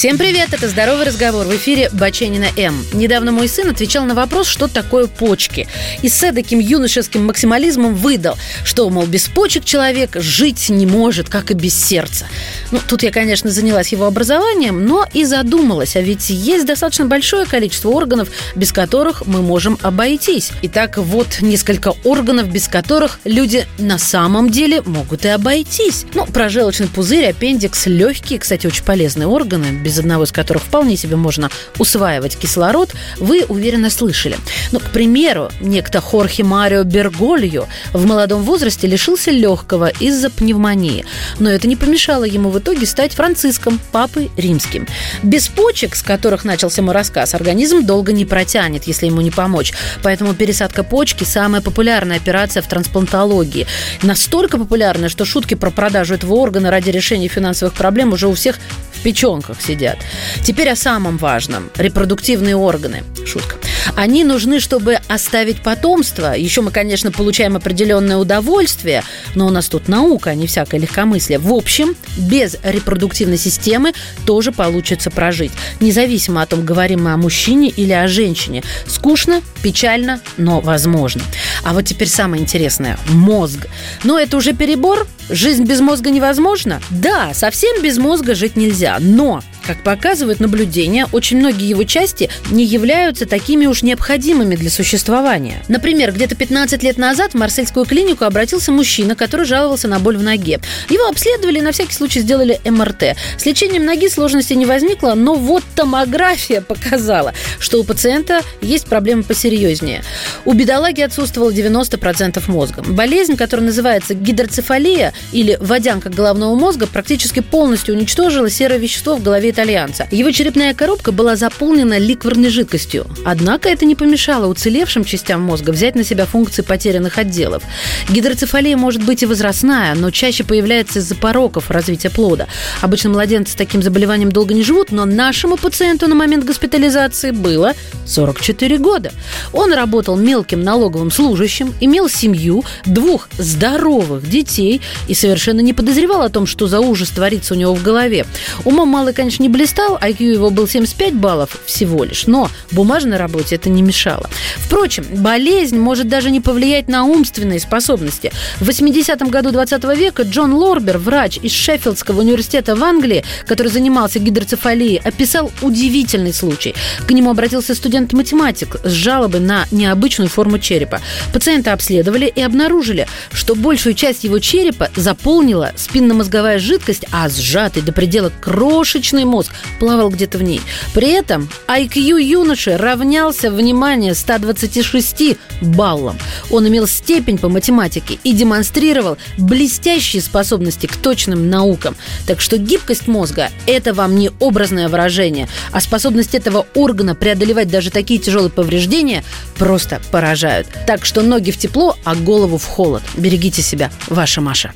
Всем привет, это «Здоровый разговор» в эфире Баченина М. Недавно мой сын отвечал на вопрос, что такое почки. И с таким юношеским максимализмом выдал, что, мол, без почек человек жить не может, как и без сердца. Ну, тут я, конечно, занялась его образованием, но и задумалась, а ведь есть достаточно большое количество органов, без которых мы можем обойтись. Итак, вот несколько органов, без которых люди на самом деле могут и обойтись. Ну, про желчный пузырь, аппендикс, легкие, кстати, очень полезные органы, одного из которых вполне себе можно усваивать кислород, вы уверенно слышали. Ну, к примеру, некто Хорхе Марио Бергольо в молодом возрасте лишился легкого из-за пневмонии. Но это не помешало ему в итоге стать франциском, папой римским. Без почек, с которых начался мой рассказ, организм долго не протянет, если ему не помочь. Поэтому пересадка почки – самая популярная операция в трансплантологии. Настолько популярная, что шутки про продажу этого органа ради решения финансовых проблем уже у всех печенках сидят. Теперь о самом важном. Репродуктивные органы. Шутка. Они нужны, чтобы оставить потомство. Еще мы, конечно, получаем определенное удовольствие, но у нас тут наука, а не всякое легкомыслие. В общем, без репродуктивной системы тоже получится прожить. Независимо о том, говорим мы о мужчине или о женщине. Скучно, печально, но возможно. А вот теперь самое интересное – мозг. Но это уже перебор? Жизнь без мозга невозможна? Да, совсем без мозга жить нельзя. Но как показывают наблюдения, очень многие его части не являются такими уж необходимыми для существования. Например, где-то 15 лет назад в Марсельскую клинику обратился мужчина, который жаловался на боль в ноге. Его обследовали и на всякий случай сделали МРТ. С лечением ноги сложности не возникло, но вот томография показала, что у пациента есть проблемы посерьезнее. У бедолаги отсутствовало 90% мозга. Болезнь, которая называется гидроцефалия или водянка головного мозга, практически полностью уничтожила серое вещество в голове итальянца. Его черепная коробка была заполнена ликварной жидкостью. Однако это не помешало уцелевшим частям мозга взять на себя функции потерянных отделов. Гидроцефалия может быть и возрастная, но чаще появляется из-за пороков развития плода. Обычно младенцы с таким заболеванием долго не живут, но нашему пациенту на момент госпитализации было 44 года. Он работал мелким налоговым служащим, имел семью, двух здоровых детей и совершенно не подозревал о том, что за ужас творится у него в голове. Умом малый, конечно, не блистал, IQ его был 75 баллов всего лишь, но бумажной работе это не мешало. Впрочем, болезнь может даже не повлиять на умственные способности. В 80-м году 20 века Джон Лорбер, врач из Шеффилдского университета в Англии, который занимался гидроцефалией, описал удивительный случай. К нему обратился студент-математик с жалобой на необычную форму черепа. Пациента обследовали и обнаружили, что большую часть его черепа заполнила спинномозговая жидкость, а сжатый до предела крошечный мозг плавал где-то в ней. При этом IQ юноши равнялся, внимание, 126 баллам. Он имел степень по математике и демонстрировал блестящие способности к точным наукам. Так что гибкость мозга – это вам не образное выражение, а способность этого органа преодолевать даже такие тяжелые повреждения просто поражают. Так что ноги в тепло, а голову в холод. Берегите себя, ваша Маша.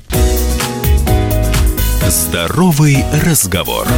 Здоровый разговор.